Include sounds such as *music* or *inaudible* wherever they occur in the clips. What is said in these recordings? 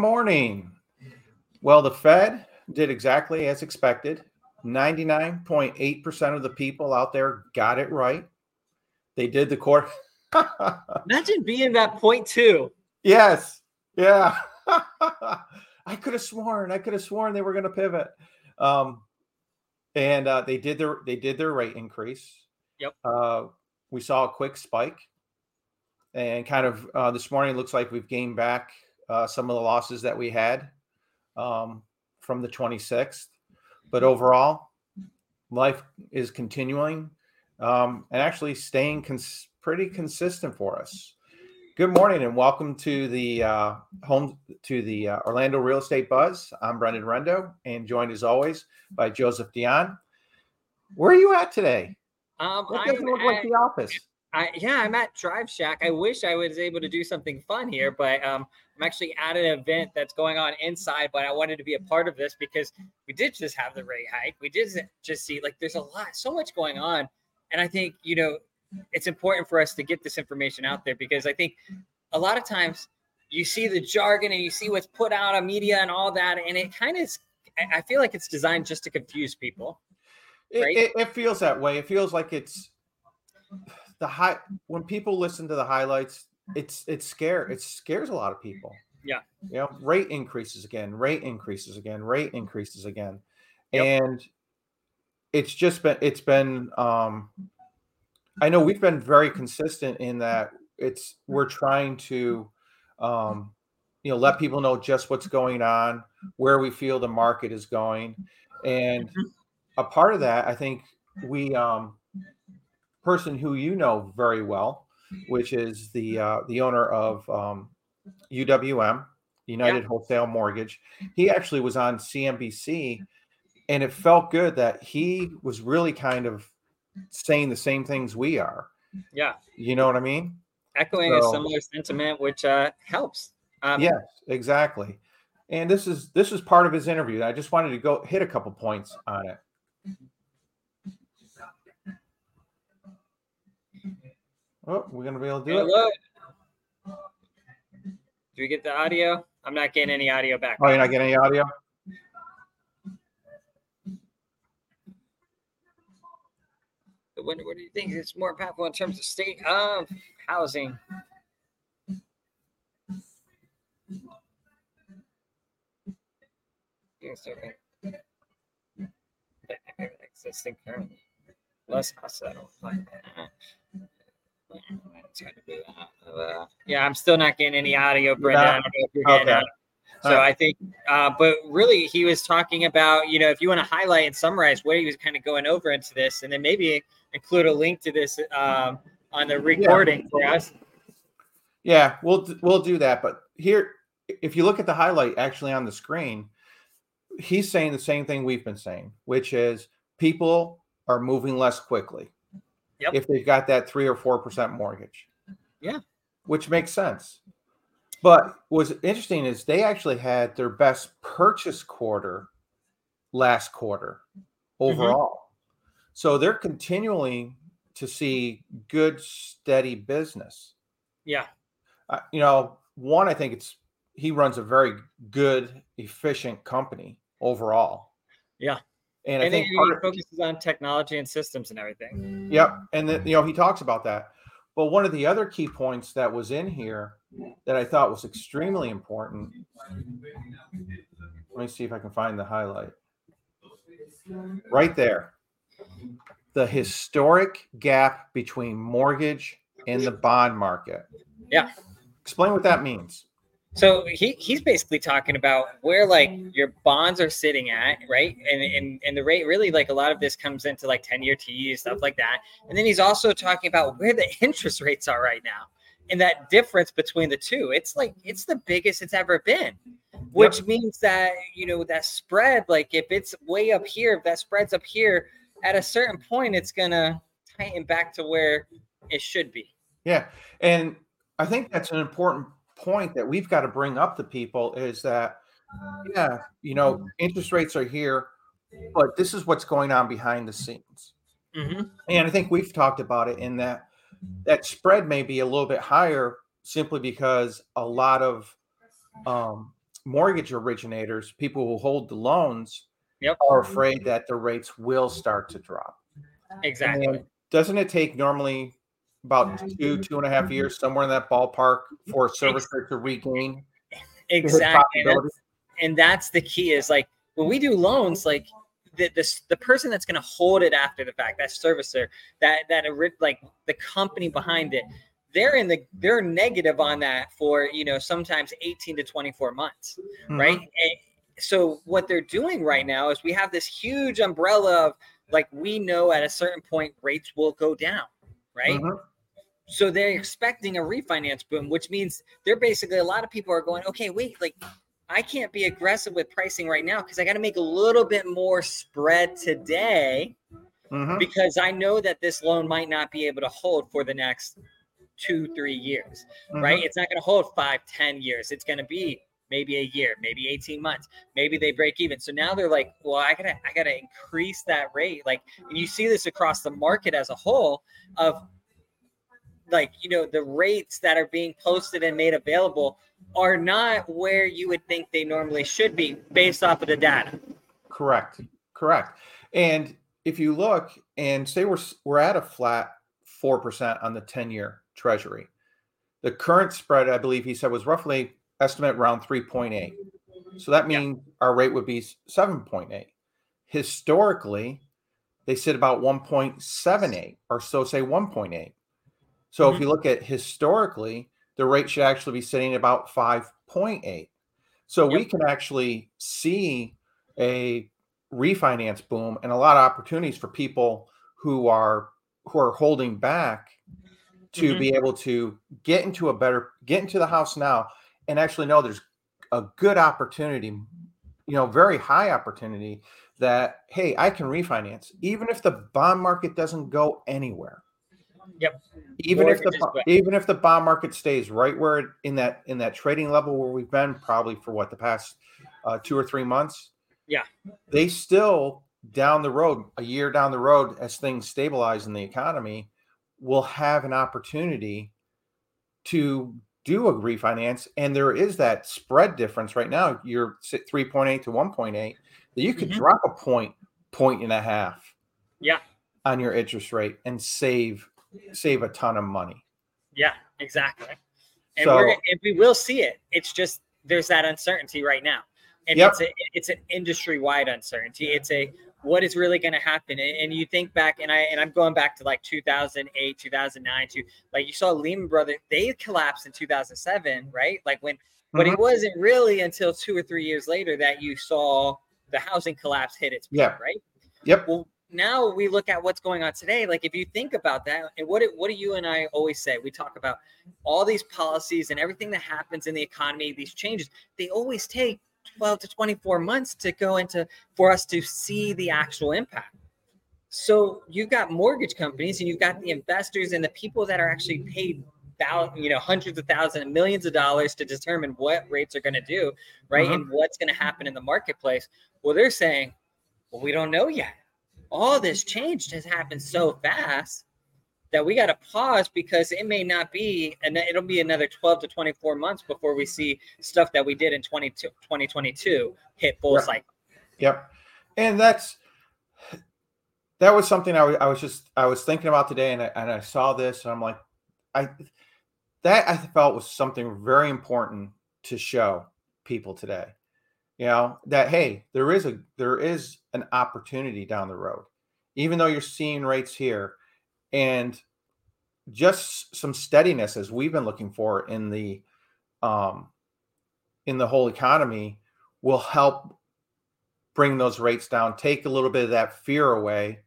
Morning. Well, the Fed did exactly as expected. 99.8% of the people out there got it right. They did the core. *laughs* Imagine being that point two. Yes. Yeah. *laughs* I could have sworn. I could have sworn they were going to pivot. Um, and uh, they did their they did their rate increase. Yep. Uh, we saw a quick spike, and kind of uh, this morning looks like we've gained back uh, some of the losses that we had um, from the 26th. But overall, life is continuing um, and actually staying cons- pretty consistent for us. Good morning and welcome to the uh, home to the uh, Orlando Real Estate Buzz. I'm Brendan Rendo and joined as always by Joseph Dion. Where are you at today? Um, That doesn't look like the office. I, yeah, I'm at Drive Shack. I wish I was able to do something fun here, but um, I'm actually at an event that's going on inside. But I wanted to be a part of this because we did just have the rate hike. We did just see like there's a lot, so much going on, and I think you know it's important for us to get this information out there because I think a lot of times you see the jargon and you see what's put out on media and all that, and it kind of I I feel like it's designed just to confuse people. It, it, it feels that way. It feels like it's the high when people listen to the highlights. It's it's scare it scares a lot of people. Yeah. You know, rate increases again, rate increases again, rate increases again, Yep. and it's just been it's been. um I know we've been very consistent in that it's we're trying to um you know let people know just what's going on where we feel the market is going and a part of that i think we um person who you know very well which is the uh the owner of um uwm united wholesale mortgage. He actually was on cnbc and it felt good that he was really kind of saying the same things we are. Yeah, you know what i mean? Echoing a similar sentiment, which uh, helps. Um, yes exactly. And this is this is part of his interview. I just wanted to go hit a couple points on it oh we're gonna be able to do it. Do we get the audio? I'm not getting any audio back. oh you're not getting any audio What, what do you think is more impactful in terms of state of housing? Existing currently. Less settle. Uh, yeah, I'm still not getting any audio, Brenda. I don't know if you're getting Okay. So Alright. I think, uh, but really, he was talking about, you know, if you want to highlight and summarize what he was kind of going over into this, and then maybe include a link to this um, on the recording for us. yeah we'll we'll do that but here if you look at the highlight actually on the screen he's saying the same thing we've been saying which is people are moving less quickly Yep. if they've got that three or four percent mortgage Yeah. which makes sense but what's interesting is they actually had their best purchase quarter last quarter Mm-hmm. overall so they're continuing to see good steady business Yeah. uh, you know, one, I think it's he runs a very good, efficient company overall. Yeah. And I think part he focuses on technology and systems and everything. Yep, and then you know he talks about that. But one of the other key points that was in here that I thought was extremely important. Let me see if I can find the highlight. Right there. The historic gap between mortgage and the bond market. Yeah. Explain what that means. So he, he's basically talking about where like mm-hmm. your bonds are sitting at, right? And, and and the rate really like a lot of this comes into like 10 year T stuff like that. And then he's also talking about where the *laughs* interest rates are right now and that difference between the two. It's like it's the biggest it's ever been, which means that you know that spread, like if it's way up here, if that spread's up here, at a certain point, it's gonna tighten back to where it should be. Yeah. And I think that's an important point that we've got to bring up to people is that, yeah, you know, interest rates are here, but this is what's going on behind the scenes. Mm-hmm. And I think we've talked about it in that that spread may be a little bit higher simply because a lot of um, mortgage originators, people who hold the loans, Yep. are afraid that the rates will start to drop. Exactly. Doesn't it take normally about two, two and a half years, somewhere in that ballpark, for a servicer to regain Exactly. profitability? That's- and that's the key is like when we do loans, like the this the person that's going to hold it after the fact, that servicer, that that ori- like the company behind it, they're in the they're negative on that for you know sometimes 18 to 24 months, right? Mhm. And so what they're doing right now is we have this huge umbrella of like we know at a certain point rates will go down, right? Mhm. So they're expecting a refinance boom, which means they're basically a lot of people are going, okay, wait, like I can't be aggressive with pricing right now because I got to make a little bit more spread today Mhm. because I know that this loan might not be able to hold for the next two, three years, Mhm. right? It's not going to hold five, ten years. It's going to be maybe a year, maybe 18 months, maybe they break even. So now they're like, well, I gotta, I gotta increase that rate. Like, and you see this across the market as a whole of like you know the rates that are being posted and made available are not where you would think they normally should be based off of the data. Correct correct. And if you look and say we're we're at a flat 4% on the 10 year treasury the current spread i believe he said was roughly estimate around 3.8 so that means yeah. our rate would be 7.8 historically they sit about 1.78 or so say 1.8 so mm-hmm. if you look at historically, the rate should actually be sitting about 5.8. So yep. we can actually see a refinance boom and a lot of opportunities for people who are who are holding back to mm-hmm. be able to get into a better get into the house now and actually know there's a good opportunity you know very high opportunity that hey i can refinance even if the bond market doesn't go anywhere Yep. even if the Mortgages, bo- but- even if the bond market stays right where it, in that in that trading level where we've been probably for what the past uh, two or three months Yeah. they still down the road a year down the road as things stabilize in the economy will have an opportunity to do a refinance and there is that spread difference right now you're sit 3.8 to 1.8 that you could Mhm. drop a point point and a half Yeah. on your interest rate and save save a ton of money Yeah, exactly. And So- we're and we will see it. It's just there's that uncertainty right now, and Yep. it's a, it's an industry wide uncertainty. It's a what is really going to happen, and, you think back, and I and I'm going back to like 2008, 2009, to like you saw Lehman Brothers, they collapsed in 2007, right? Like when, but Mhm. it wasn't really until two or three years later that you saw the housing collapse hit its peak, Yeah. right? yep well now we look at what's going on today like if you think about that and what it, what do you and i always say? We talk about all these policies and everything that happens in the economy these changes they always take 12 to 24 months to go into for us to see the actual impact. So you've got mortgage companies and you've got the investors and the people that are actually paid thou- you know hundreds of thousands and millions of dollars to determine what rates are going to do right Mhm. and what's going to happen in the marketplace. Well they're saying well we don't know yet all this change has happened so fast that we got to pause because it may not be and it'll be another 12 to 24 months before we see stuff that we did in 22 2022 hit full Yeah. cycle Yep. And that's that was something I I was just I was thinking about today and I, and I saw this and I'm like I that I felt was something very important to show people today. You know, that hey, there is a there is an opportunity down the road. Even though you're seeing rates here and just some steadiness as we've been looking for in the um in the whole economy will help bring those rates down, take a little bit of that fear away,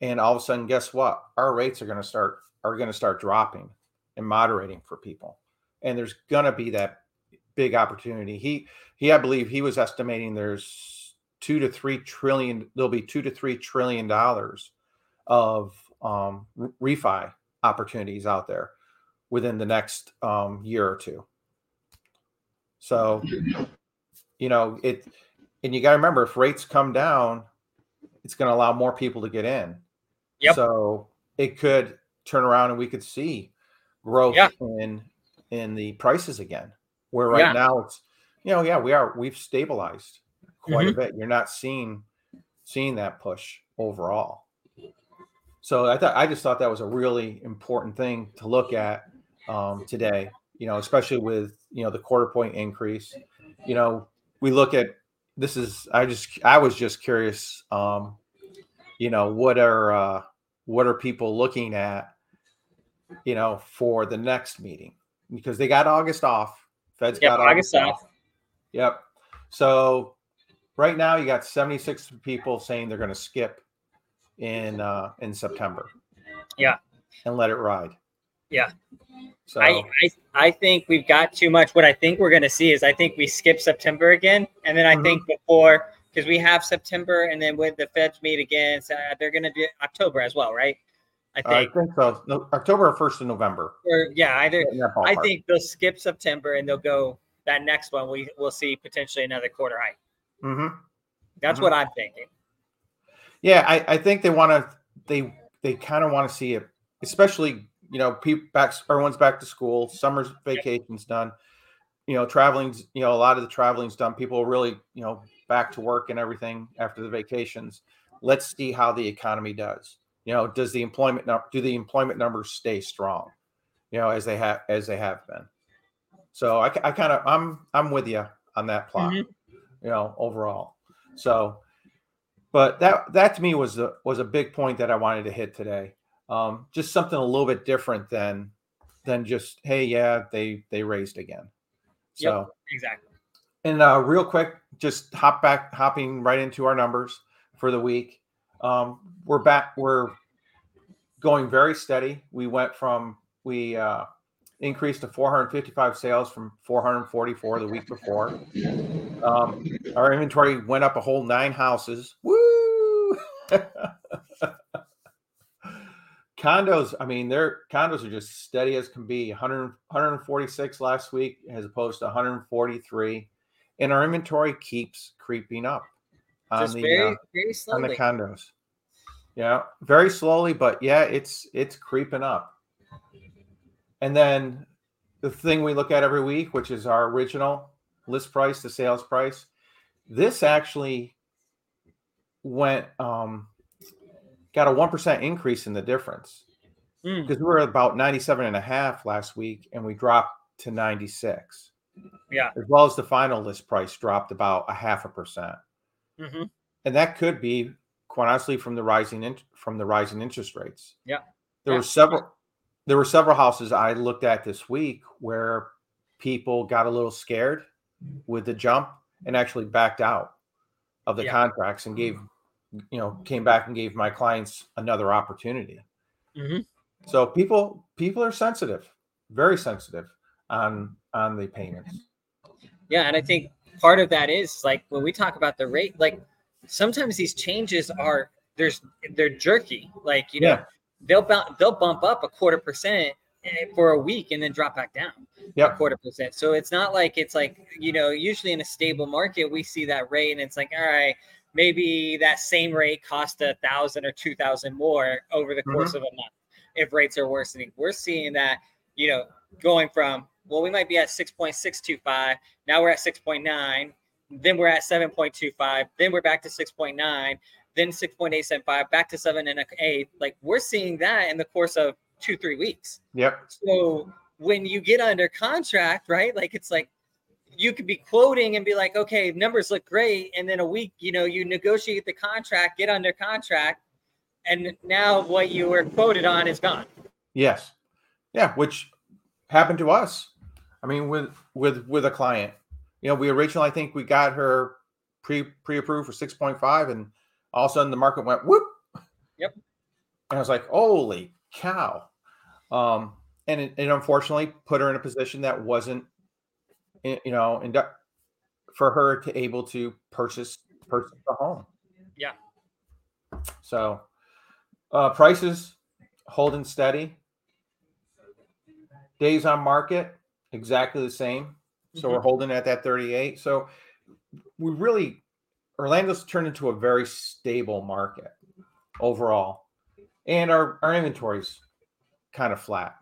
and all of a sudden, guess what? Our rates are going to start are going to start dropping and moderating for people, and there's going to be that big opportunity. He he, I believe he was estimating there's two to three trillion. There'll be two to three trillion dollars of um, refi opportunities out there within the next um, year or two. So, you know, it, and you got to remember if rates come down, it's going to allow more people to get in. Yep. So it could turn around and we could see growth Yeah. in in the prices again. Where right Yeah. now it's you know, yeah, we are. We've stabilized quite mm-hmm. a bit. You're not seeing seeing that push overall. So I thought I just thought that was a really important thing to look at um, today. You know, especially with you know the quarter point increase. You know, we look at this is I just I was just curious. Um, you know, what are uh, what are people looking at? You know, for the next meeting because they got August off. Fed's yep, got August, off. Yep. So right now you got 76 people saying they're going to skip in uh in September. Yeah. And let it ride. Yeah. So I, I, I think we've got too much. What I think we're going to see is I think we skip September again, and then I mm-hmm. think before because we have September, and then when the Feds meet again, so they're going to do October as well, right? I think, I think so. No, October or first of November. Or yeah, either. I think they'll skip September and they'll go that next one. We will see potentially another quarter hike. Mm-hmm. That's mm-hmm. what I'm thinking. Yeah, I, I think they want to. They they kind of want to see it, especially you know, people back, everyone's back to school, summer's vacation's done. You know, traveling's, you know, a lot of the traveling's done. People are really, you know, back to work and everything after the vacations. Let's see how the economy does. You know, does the employment do the employment numbers stay strong? You know, as they have as they have been. So I, I kind of I'm I'm with you on that plot. Mm-hmm. You know, overall. So, but that that to me was a was a big point that I wanted to hit today um, just something a little bit different than than just hey yeah they they raised again so yep, exactly and uh, real quick just hop back hopping right into our numbers for the week um, we're back we're going very steady. We went from we uh, increased to 455 sales from 444 the week before. Um, our inventory went up a whole nine houses. Woo! *laughs* Condos i mean their condos are just steady as can be. 100, 146 last week as opposed to 143 and our inventory keeps creeping up just the very, uh, very on the condos yeah very slowly but yeah it's it's creeping up. And then the thing we look at every week which is our original list price to sales price this actually went um got a 1% increase in the difference. Mm. because we were about 97 and a half last week and we dropped to 96 yeah. As well as the final list price dropped about a half a percent mm-hmm. and that could be quite honestly from the rising in, from the rising interest rates yeah there yeah. were several there were several houses i looked at this week where people got a little scared with the jump and actually backed out of the yeah. contracts and gave you know came back and gave my clients another opportunity mm-hmm. so people people are sensitive very sensitive on on the payments yeah and i think part of that is like when we talk about the rate like sometimes these changes are there's they're jerky like you know yeah. they'll bump they'll bump up a quarter percent eh, for a week and then drop back down yeah quarter percent so it's not like it's like you know usually in a stable market we see that rate and it's like all right maybe that same rate cost a thousand or two thousand more over the course mm-hmm. of a month if rates are worsening. We're seeing that, you know, going from well, we might be at 6.625, now we're at 6.9, then we're at 7.25, then we're back to 6.9, then 6.875, back to seven and eight. Like we're seeing that in the course of two, three weeks. Yep. So when you get under contract, right? Like it's like you could be quoting and be like, okay, numbers look great. And then a week, you know, you negotiate the contract, get under contract, and now what you were quoted on is gone. Yes. Yeah, which happened to us. I mean, with with with a client. You know, we originally I think we got her pre pre approved for 6.5 and all of a sudden the market went whoop. Yep. And I was like, holy cow. Um, and it, it unfortunately put her in a position that wasn't you know, and for her to able to purchase purchase the home. Yeah. So, uh, prices holding steady. Days on market exactly the same. So mm-hmm. we're holding at that 38. So we really Orlando's turned into a very stable market overall. And our, our inventory's kind of flat.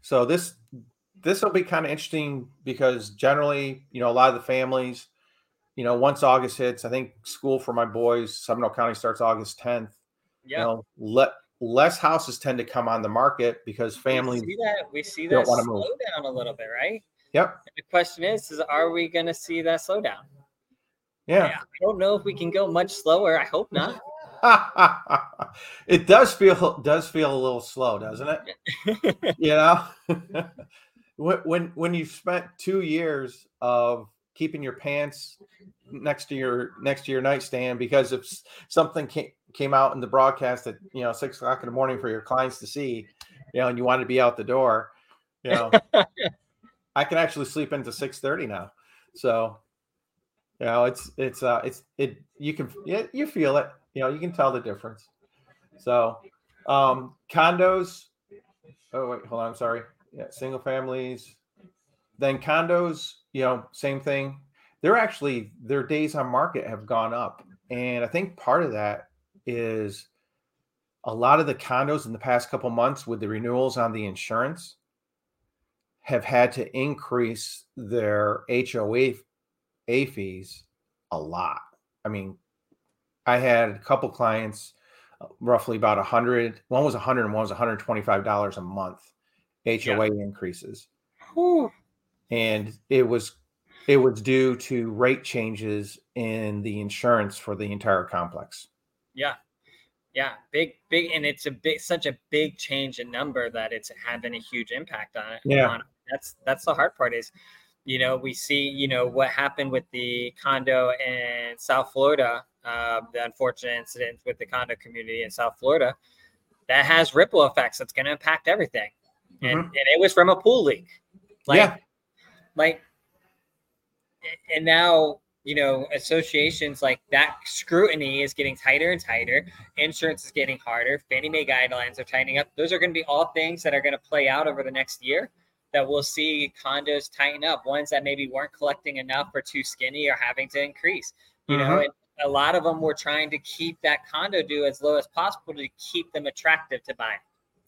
So this this will be kind of interesting because generally, you know, a lot of the families, you know, once August hits, I think school for my boys, Seminole County starts August 10th. Yeah. You know, let less houses tend to come on the market because families we see that we see that slow move. down a little bit, right? Yep. The question is, is are we going to see that slow down? Yeah. I don't know if we can go much slower. I hope not. *laughs* it does feel does feel a little slow, doesn't it? *laughs* You know, *laughs* when when when you've spent two years of keeping your pants next to your next to your nightstand because if something came out in the broadcast at you know six o'clock in the morning for your clients to see, you know, and you wanted to be out the door, you know, *laughs* I can actually sleep into six thirty now. So, you know, it's it's uh it's it you can yeah you feel it. You know, you can tell the difference. So, um, condos. Oh wait, hold on. I'm sorry. Yeah, single families. Then condos. You know, same thing. They're actually their days on market have gone up, and I think part of that is a lot of the condos in the past couple months with the renewals on the insurance have had to increase their HOA A fees a lot. I mean, I had a couple clients, uh, roughly about a hundred. One was a hundred, and one was one hundred twenty-five dollars a month HOA increases, Whew. and it was it was due to rate changes in the insurance for the entire complex. Yeah. Yeah. Big, big. And it's a big, such a big change in number that it's having a huge impact on it. Yeah. on. That's, that's the hard part is, you know, we see, you know, what happened with the condo in South Florida, uh, the unfortunate incident with the condo community in South Florida, that has ripple effects. That's going to impact everything. And, Mhm. and it was from a pool leak. Like, yeah, like and now you know associations like that scrutiny is getting tighter and tighter insurance is getting harder fannie mae guidelines are tightening up those are going to be all things that are going to play out over the next year that we'll see condos tighten up ones that maybe weren't collecting enough or too skinny or having to increase you know Mhm. and a lot of them were trying to keep that condo due as low as possible to keep them attractive to buy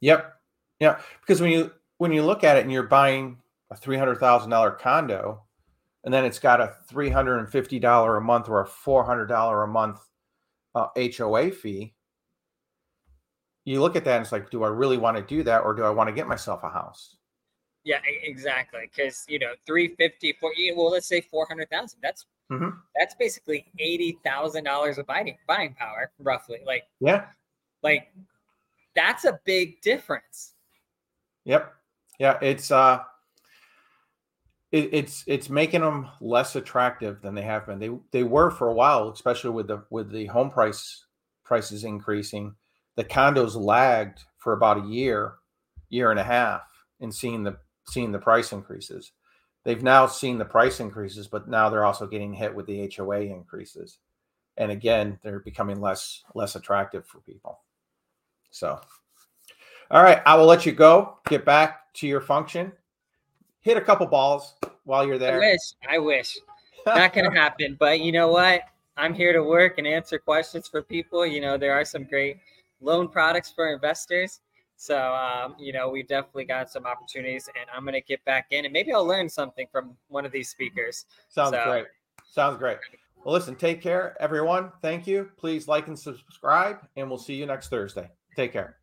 Yep. Yeah. Because when you when you look at it and you're buying a three hundred thousand dollar condo, and then it's got a three hundred and fifty dollar a month or a four hundred dollar a month uh, HOA fee, you look at that and it's like, do I really want to do that, or do I want to get myself a house? Yeah, exactly. Because you know, 350 for yeah, well, let's say 400,000. That's Mhm. that's basically eighty thousand dollars of buying buying power, roughly. Like Yeah. like that's a big difference. Yep. Yeah. It's uh, it, it's it's making them less attractive than they have been. They they were for a while, especially with the with the home price prices increasing. The condos lagged for about a year, year and a half, in seeing the seeing the price increases. They've now seen the price increases, but now they're also getting hit with the HOA increases, and again, they're becoming less less attractive for people. So, all right, I will let you go. Get back to your function. Hit a couple balls while you're there. I wish, I wish. Not gonna *laughs* happen. But you know what? I'm here to work and answer questions for people. You know, there are some great loan products for investors. So um, you know, we've definitely got some opportunities and I'm gonna get back in and maybe I'll learn something from one of these speakers. Sounds So- great. Sounds great. Well, listen, take care, everyone. Thank you. Please like and subscribe, and we'll see you next Thursday. Take care.